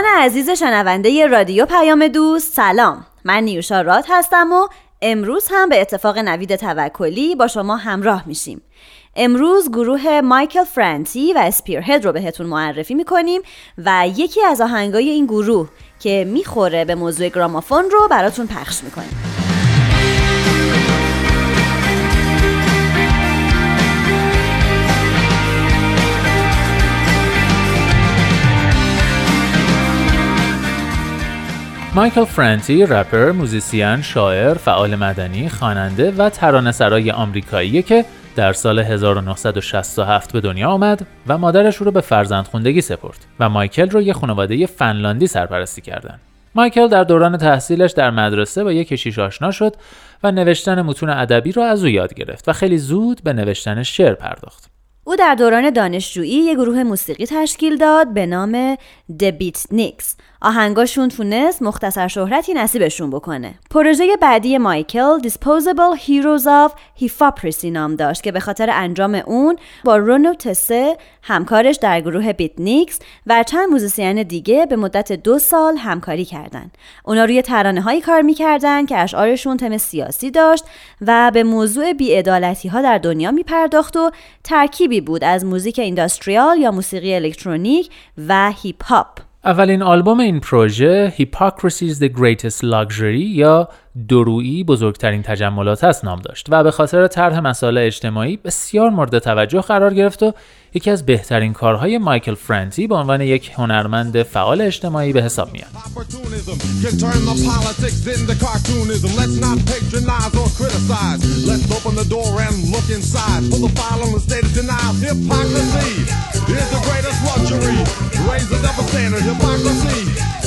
دوستان عزیز شنونده رادیو پیام دوست سلام. من نیوشا راد هستم و امروز هم به اتفاق نوید توکلی با شما همراه میشیم. امروز گروه مایکل فرانتی و اسپیرهد رو بهتون معرفی می‌کنیم و یکی از آهنگای این گروه که می‌خوره به موضوع گرامافون رو براتون پخش می‌کنیم. مایکل فرانتی رپر، موزیسین، شاعر، فعال مدنی، خواننده و ترانه‌سرای آمریکاییه که در سال 1967 به دنیا آمد و مادرش رو به فرزندخوندگی سپرد و مایکل رو یه خانواده فنلاندی سرپرستی کردن. مایکل در دوران تحصیلش در مدرسه با یک کشیش آشنا شد و نوشتن متون ادبی رو از او یاد گرفت و خیلی زود به نوشتن شعر پرداخت. او در دوران دانشجویی یک گروه موسیقی تشکیل داد به نام دبیت نیکس آهنگاشون تونست مختصر شهرتی نصیبشون بکنه. پروژه بعدی مایکل Disposable Heroes of Hypocrisy نام داشت که به خاطر انجام اون با رونو تسه همکارش در گروه بیتنیکس و چند musician دیگه به مدت دو سال همکاری کردند. اونا روی ترانه هایی کار می‌کردن که اشعارشون تم سیاسی داشت و به موضوع بیعدالتی ها در دنیا میپرداخت و ترکیبی بود از موزیک industrial یا موسیقی الکترونیک و هیپ هاپ. اولین آلبوم این پروژه Hypocrisy is the Greatest Luxury یا درویی بزرگترین تجملات است نام داشت و به خاطر طرح مسائل اجتماعی بسیار مورد توجه قرار گرفت و یکی از بهترین کارهای مایکل فرانتی به عنوان یک هنرمند فعال اجتماعی به حساب میاد.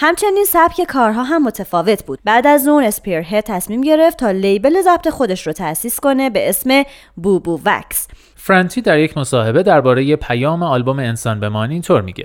همچنین سبک کارها هم متفاوت بود. بعد از اون اسپیرهد تصمیم گرفت تا لیبل ضبط خودش رو تأسیس کنه به اسم بوبو وکس. فرانتی در یک مصاحبه درباره پیام آلبوم انسان بمانی اینطور میگه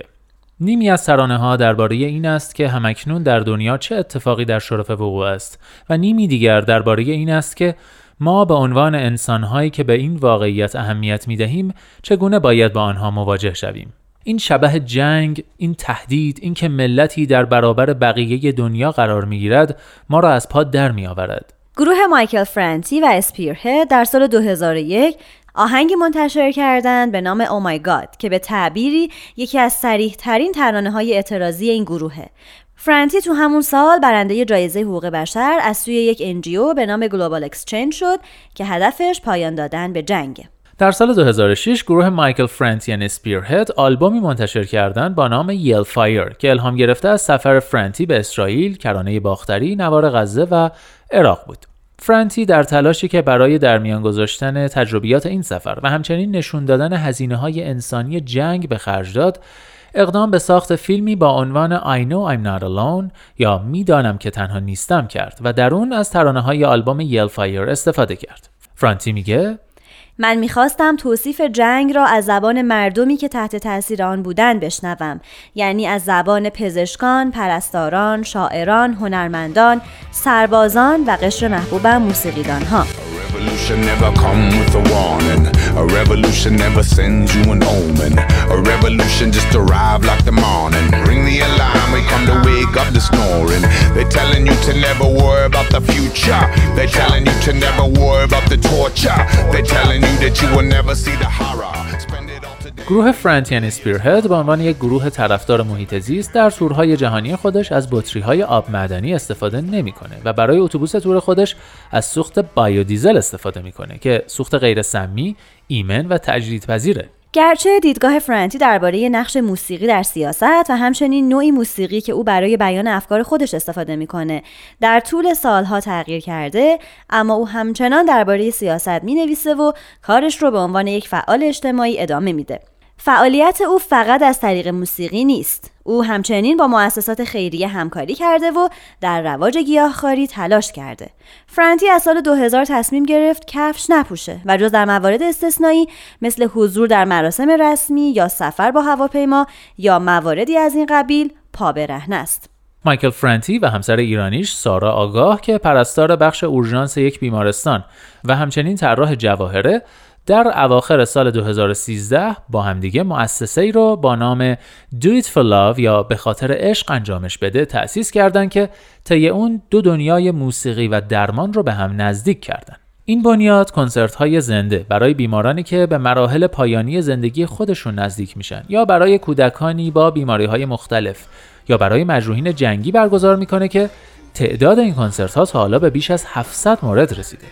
نیمی از ترانه ها درباره این است که همکنون در دنیا چه اتفاقی در شرف وقوع است و نیمی دیگر درباره این است که ما به عنوان انسانهایی که به این واقعیت اهمیت می دهیم چگونه باید با آنها مواجه شویم این شبه جنگ این تهدید این که ملتی در برابر بقیه دنیا قرار می گیرد ما را از پا در می آورد گروه مایکل فرانتی و اسپیرهد در سال 2001 آهنگی منتشر کردند به نام Oh My God که به تعبیری یکی از صریح ترین ترانه های اعتراضی این گروهه. فرانتی تو همون سال برنده جایزه حقوق بشر از سوی یک NGO به نام Global Exchange شد که هدفش پایان دادن به جنگ. در سال 2006 گروه مایکل فرانتی و اسپیرهد آلبومی منتشر کردند با نام Yell Fire که الهام گرفته از سفر فرانتی به اسرائیل، کرانه باختری، نوار غزه و عراق بود. فرانتی در تلاشی که برای در میان گذاشتن تجربیات این سفر و همچنین نشون دادن هزینه های انسانی جنگ به خرج داد اقدام به ساخت فیلمی با عنوان I know I'm not alone یا می‌دانم که تنها نیستم کرد و در اون از ترانه های آلبوم Yell Fire استفاده کرد. فرانتی میگه من می‌خواستم توصیف جنگ را از زبان مردمی که تحت تاثیر آن بودن بشنوم. یعنی از زبان پزشکان، پرستاران، شاعران، هنرمندان، سربازان و قشر محبوبم موسیقیدان ها a revolution never sends you an omen. A revolution just arrive like the morning. Ring the alarm, we come to wake up the snoring. They telling you to never worry about the future. They telling you to never worry about the torture. They telling you that you will never see the horror. گروه فرانتین اسپیرهد به عنوان یک گروه طرفدار محیط زیست در تورهای جهانی خودش از بطری های آب معدنی استفاده نمی‌کنه و برای اتوبوس تور خودش از سوخت بایودیزل استفاده می‌کنه که سوخت غیر سمی، ایمن و تجدیدپذیره. گرچه دیدگاه فرانتی درباره نقش موسیقی در سیاست و همچنین نوعی موسیقی که او برای بیان افکار خودش استفاده می‌کنه در طول سالها تغییر کرده اما او همچنان درباره سیاست می‌نویسه و کارش رو به عنوان یک فعال اجتماعی ادامه میده فعالیت او فقط از طریق موسیقی نیست. او همچنین با مؤسسات خیریه همکاری کرده و در رواج گیاهخواری تلاش کرده. فرانتی از سال 2000 تصمیم گرفت کفش نپوشه و جز در موارد استثنایی مثل حضور در مراسم رسمی یا سفر با هواپیما یا مواردی از این قبیل پا برهنه است. مایکل فرانتی و همسر ایرانیش سارا آگاه که پرستار بخش اورژانس یک بیمارستان و همچنین طراح جواهره در اواخر سال 2013 با همدیگه مؤسسه ای رو با نام Do It For Love یا به خاطر عشق انجامش بده تأسیس کردند که طی اون دو دنیای موسیقی و درمان رو به هم نزدیک کردن. این بنیاد کنسرت های زنده برای بیمارانی که به مراحل پایانی زندگی خودشون نزدیک میشن یا برای کودکانی با بیماری های مختلف یا برای مجروحین جنگی برگزار می‌کنه که تعداد این کنسرت ها تا حالا به بیش از 700 مورد رسیده.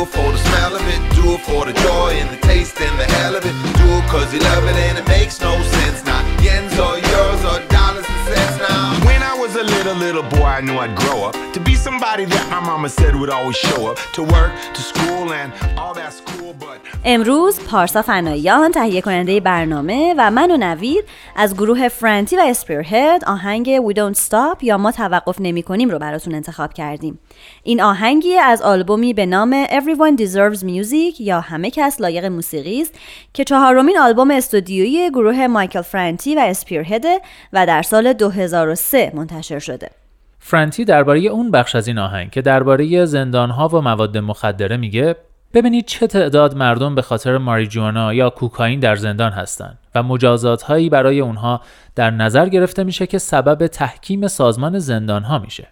Do it for the smell of it, do it for the joy and the taste and the hell of it. Do it cause you love it and it makes no sense now. Yens or euros or dollars and cents now. When I was a little, little boy, I knew I'd grow up to be somebody that my mama said would always show up to work, to school, and all that but. امروز پارسا فناییان تهیه کننده برنامه و من و نوید از گروه فرانتی و اسپیرهد آهنگ We Don't Stop یا ما توقف نمی کنیم رو براتون انتخاب کردیم. این آهنگی از آلبومی به نام Everyone Deserves Music یا همه کس لایق موسیقی است که چهارمین آلبوم استودیویی گروه مایکل فرانتی و اسپیرهد و در سال 2003 منتشر شده. فرانتی درباره اون بخش از این آهنگ که درباره زندانها و مواد مخدره میگه ببینید چه تعداد مردم به خاطر ماریجوانا یا کوکائین در زندان هستند و مجازات هایی برای اونها در نظر گرفته میشه که سبب تحکیم سازمان زندان ها میشه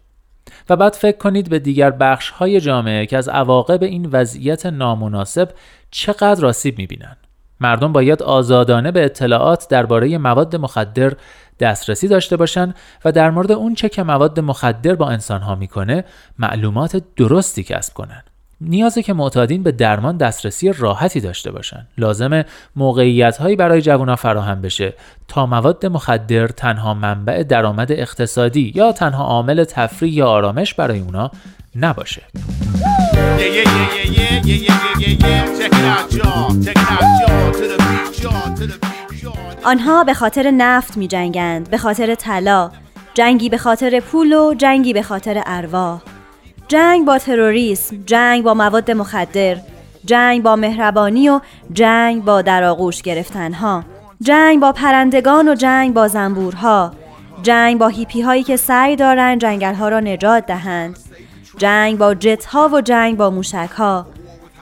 و بعد فکر کنید به دیگر بخش های جامعه که از عواقب این وضعیت نامناسب چقدر آسیب می‌بینن مردم باید آزادانه به اطلاعات درباره مواد مخدر دسترسی داشته باشند و در مورد اون چه که مواد مخدر با انسان ها می‌کنه معلومات درستی کسب کنند. نیازه که معتادین به درمان دسترسی راحتی داشته باشن. لازمه موقعیت هایی برای جوانان فراهم بشه. تا مواد مخدر تنها منبع درآمد اقتصادی یا تنها عامل تفریح یا آرامش برای اونا نباشه. آنها به خاطر نفت می جنگند، به خاطر طلا، جنگی به خاطر پول و جنگی به خاطر ارواح. جنگ با تروریسم، جنگ با مواد مخدر، جنگ با مهربانی و جنگ با در آغوش گرفتنها. جنگ با پرندگان و جنگ با زنبورها. جنگ با هیپی هایی که سعی دارند جنگل ها را نجات دهند. جنگ با جت ها و جنگ با موشک ها.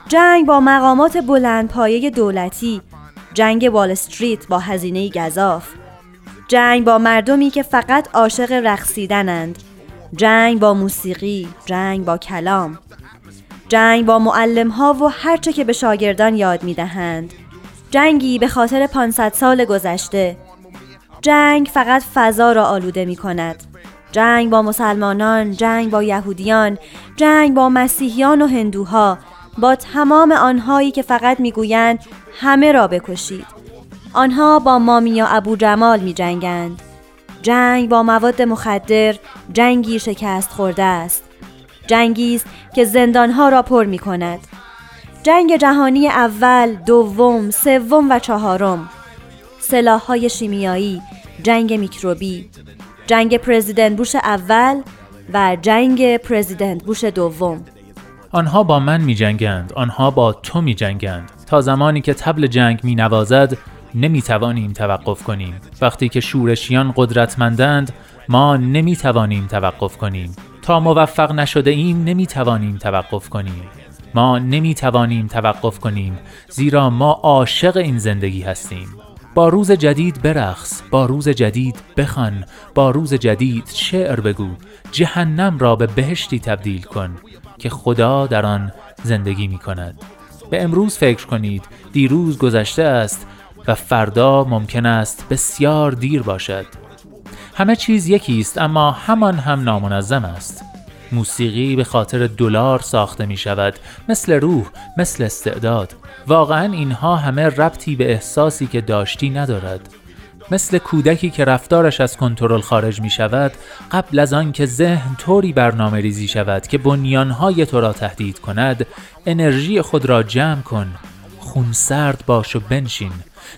جنگ با مقامات بلند پایه دولتی. جنگ وال استریت با هزینه گذاف. جنگ با مردمی که فقط عاشق رقصیدنند. جنگ با موسیقی، جنگ با کلام. جنگ با معلم ها و هرچه که به شاگردان یاد می دهند. جنگی به خاطر 500 سال گذشته. جنگ فقط فضا را آلوده می کند. جنگ با مسلمانان، جنگ با یهودیان، جنگ با مسیحیان و هندوها، با تمام آنهایی که فقط می‌گویند همه را بکشید. آنها با مامیا ابو جمال می جنگند. جنگ با مواد مخدر جنگی شکست خورده است. جنگی است که زندانها را پر می کند. جنگ جهانی اول، دوم، سوم و چهارم. سلاح‌های شیمیایی، جنگ میکروبی، جنگ پرزیدنت بوش اول و جنگ پرزیدنت بوش دوم. آنها با من می جنگند، آنها با تو می جنگند. تا زمانی که تبل جنگ می نوازد نمی توانیم توقف کنیم. وقتی که شورشیان قدرتمندند ما نمی توانیم توقف کنیم. تا موفق نشده ایم نمی توانیم توقف کنیم. ما نمی توانیم توقف کنیم زیرا ما عاشق این زندگی هستیم. با روز جدید برقص با روز جدید بخوان با روز جدید شعر بگو. جهنم را به بهشتی تبدیل کن که خدا در آن زندگی می کند به امروز فکر کنید دیروز گذشته است. و فردا ممکن است بسیار دیر باشد. همه چیز یکی است اما همان هم نامنظم است. موسیقی به خاطر دلار ساخته می شود مثل روح مثل استعداد. واقعا اینها همه ربطی به احساسی که داشتی ندارد. مثل کودکی که رفتارش از کنترل خارج می شود قبل از آن که ذهن طوری برنامه ریزی شود که بنیانهای تو را تهدید کند انرژی خود را جمع کن خون سرد باش و بنشین.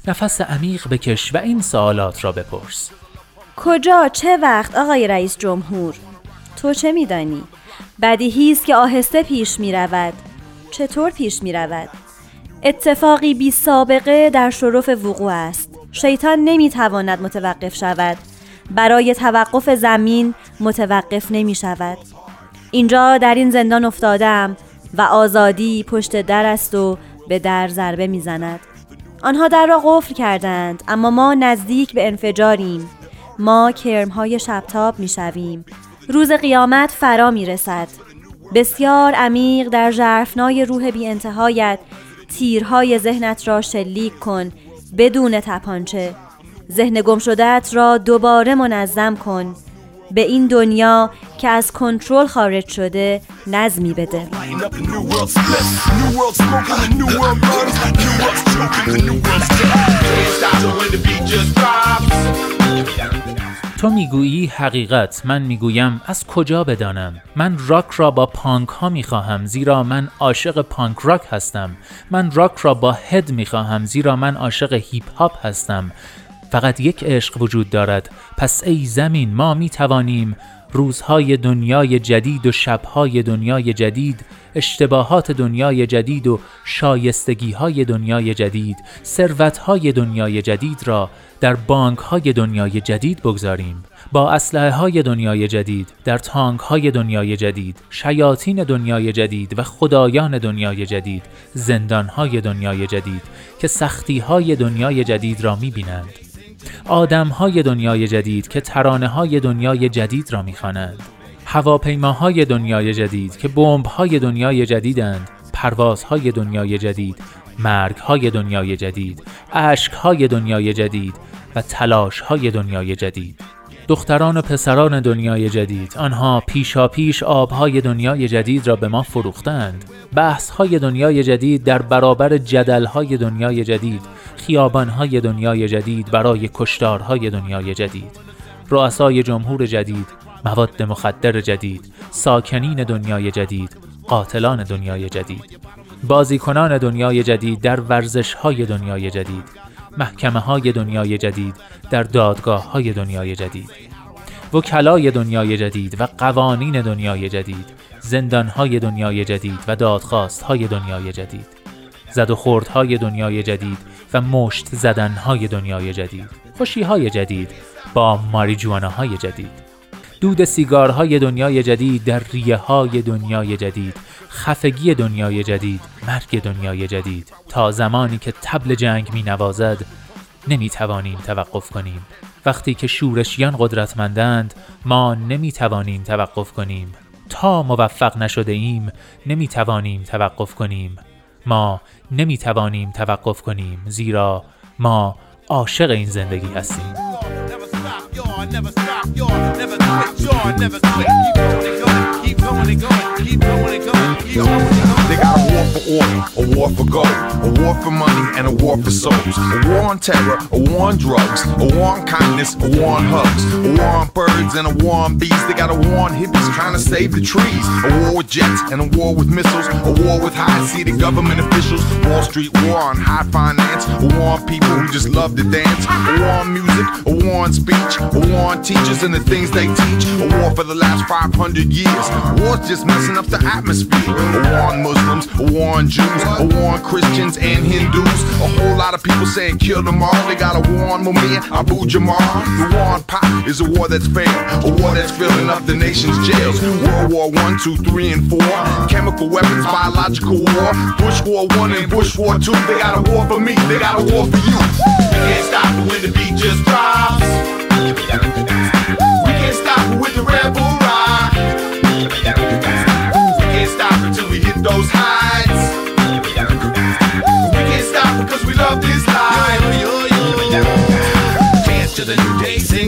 نفس عمیق بکش و این سوالات را بپرس. کجا؟ چه وقت؟ آقای رئیس جمهور تو چه میدانی؟ بدیهی است که آهسته پیش می رود چطور پیش می رود اتفاقی بی سابقه در شرف وقوع است. شیطان نمی تواند متوقف شود. برای توقف زمین متوقف نمی شود. اینجا در این زندان افتادم و آزادی پشت در است و به در ضربه می‌زند. آنها در را قفل کردند اما ما نزدیک به انفجاریم. ما کرمهای شبتاب می‌شویم. روز قیامت فرا می رسد بسیار عمیق در ژرفنای روح بی انتهایت تیرهای ذهنت را شلیک کن بدون تپانچه. ذهن گم شدهت را دوباره منظم کن. به این دنیا که از کنترل خارج شده نظمی بده. تو می‌گویی حقیقت. من می‌گویم از کجا بدانم؟ من راک را با پانک ها می‌خواهم زیرا من عاشق پانک راک هستم. من راک را با هد می‌خواهم زیرا من عاشق هیپ هاپ هستم. فقط یک عشق وجود دارد. پس ای زمین ما می‌توانیم روزهای دنیای جدید و شبهای دنیای جدید اشتباهات دنیای جدید و شایستگی های دنیای جدید ثروت های دنیای جدید را در بانک های دنیای جدید بگذاریم. با اسلحه های دنیای جدید در تانک های دنیای جدید شیاطین دنیای جدید و خدایان دنیای جدید زندان های دنیای جدید که سختی های دنیای جدید را می بینند آدم های دنیای جدید که ترانه های دنیای جدید را می‌خوانند. هواپیماهای دنیای جدید که بمب های دنیای جدیدند. پروازهای دنیای جدید مرگ های دنیای جدید اشک های دنیای جدید و تلاش های دنیای جدید. دختران و پسران دنیای جدید. آنها پیشا پیش آبهای دنیای جدید را به ما فروختند. بحث های دنیای جدید در برابر جدل های دنیای جدید خیابان های دنیای جدید برای کشتارهای دنیای جدید. رؤسای جمهور جدید مواد مخدر جدید ساکنین دنیای جدید قاتلان دنیای جدید. بازیکنان دنیای جدید در ورزش های دنیای جدید. محکمه های دنیای جدید در دادگاه های دنیای جدید وکلای دنیای جدید و قوانین دنیای جدید زندان های دنیای جدید و دادخواست های دنیای جدید زد و خوردهای دنیای جدید و مشت زدنهای دنیای جدید خوشیهای جدید با ماریجواناهای جدید دود سیگارهای دنیای جدید در ریه های دنیای جدید خفگی دنیای جدید مرگ دنیای جدید تا زمانی که تبل جنگ می نوازد نمی توانیم توقف کنیم وقتی که شورشیان قدرتمندند ما نمی توانیم توقف کنیم تا موفق نشده ایم نمی توانیم توقف کنیم ما نمی توانیم توقف کنیم زیرا ما عاشق این زندگی هستیم 要 They got a war for oil, a war for gold, a war for money, and a war for souls. A war on terror, a war on drugs, a war on kindness, a war on hugs, a war on birds and a war on bees. They got a war on hippies trying to save the trees. A war with jets and a war with missiles, a war with high-seated government officials. Wall Street war on high finance, a war on people who just love to dance. A war on music, a war on speech, a war on teachers and the things they teach. A war for the last 500 years. War's just messing up the atmosphere. A war on Muslims, a war on Jews, a war on Christians and Hindus. A whole lot of people saying kill them all. They got a war on Mumia, Abu Jamal. The war on pop is a war that's fair, a war that's filling up the nation's jails. World War One, Two, Three, and Four. Chemical weapons, biological war. Bush War One and Bush War Two. They got a war for me, they got a war for you. We can't stop it when the beat just drops. We can't stop it with the Red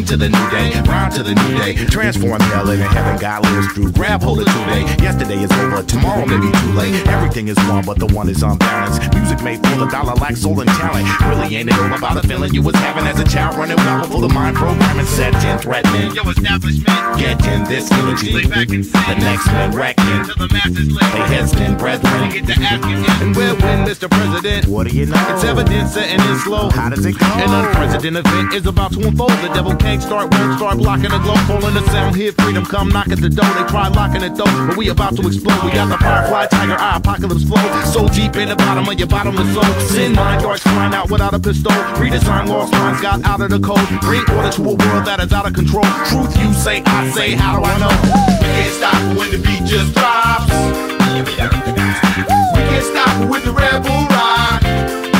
sing to the new day, rhyme to the new day. Transform hell into heaven, God lives through. Grab hold of today. Yesterday is over, tomorrow may be too late. Everything is one, but the one is unbalanced. Music made for the dollar, like soul and talent. Really ain't it all about the feeling you was having as a child, running wild full of mind programming, set in threatening. Yo, establishment. Get in this energy. Lay back and sing. The next man wrecking. Till the masses live. They heads spin, brethren. Get to asking. And we'll win, Mr. President. What do you know? It's evident setting in slow. How does it go? An unprecedented event is about to unfold. The devil can't start, won't start blocking the glow. Pulling the sound, hear freedom come knock at the door. They try locking it though, but we about to explode. We got the firefly, tiger eye, apocalypse flow. So deep in the bottom of your bottomless soul. Sin mind darts flying out without a pistol. Redesign lost minds got out of the code. Bring order to a world that is out of control. Truth you say, I say, how do I know? We can't stop when the beat just drops. We can't stop with the Red Bull rock.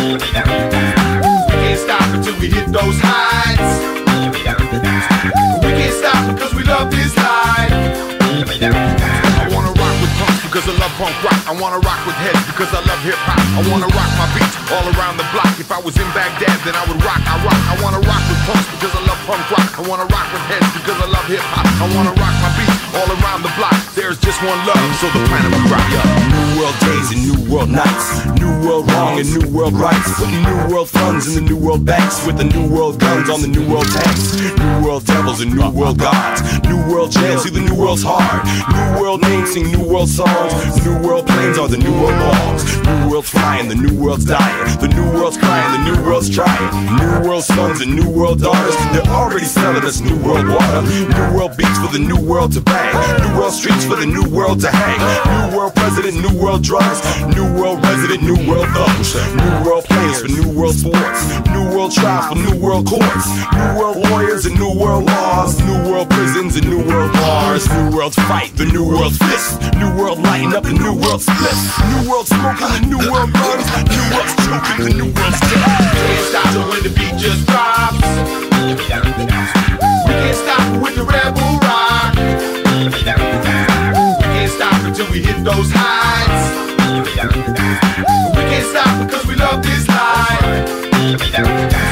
We can't stop it till we hit those heights. Punk rock. I wanna rock with heads because I love hip hop. I wanna rock my beats all around the block. If I was in Baghdad, then I would rock. I rock. I wanna rock with punks because I love punk rock. I wanna rock with heads because I love hip hop. I wanna rock my beats all around the block. There's just one love, so the planet we rock. Up New world days and new world nights. New world wrong and new world rights. Putting new world funds in the new world banks. With the new world guns on the new world tanks. New world devils and new world gods. New world jails, see the new world's hard. New world names sing new world songs. New world planes are the new world laws. New world's flying, the new world's dying. The new world's crying, the new world's trying. New world sons and new world daughters. They're already selling us new world water. New world beats for the new world to bang. New world streets for the new world to hang. New world president, new world drugs. New world resident, new world thugs. New world players for new world sports. New world trials for new world courts. New world lawyers and new world laws. New world prisons and new world bars. New world's fight, the new world's fist. New world lighting up the new world splits. New world smoking the new world guns. New world's choking the new world's dead. Can't stop when the beat just drops. We can't stop with the Red Bull rock. We can't stop it till we hit those heights. We can't stop because we love this life.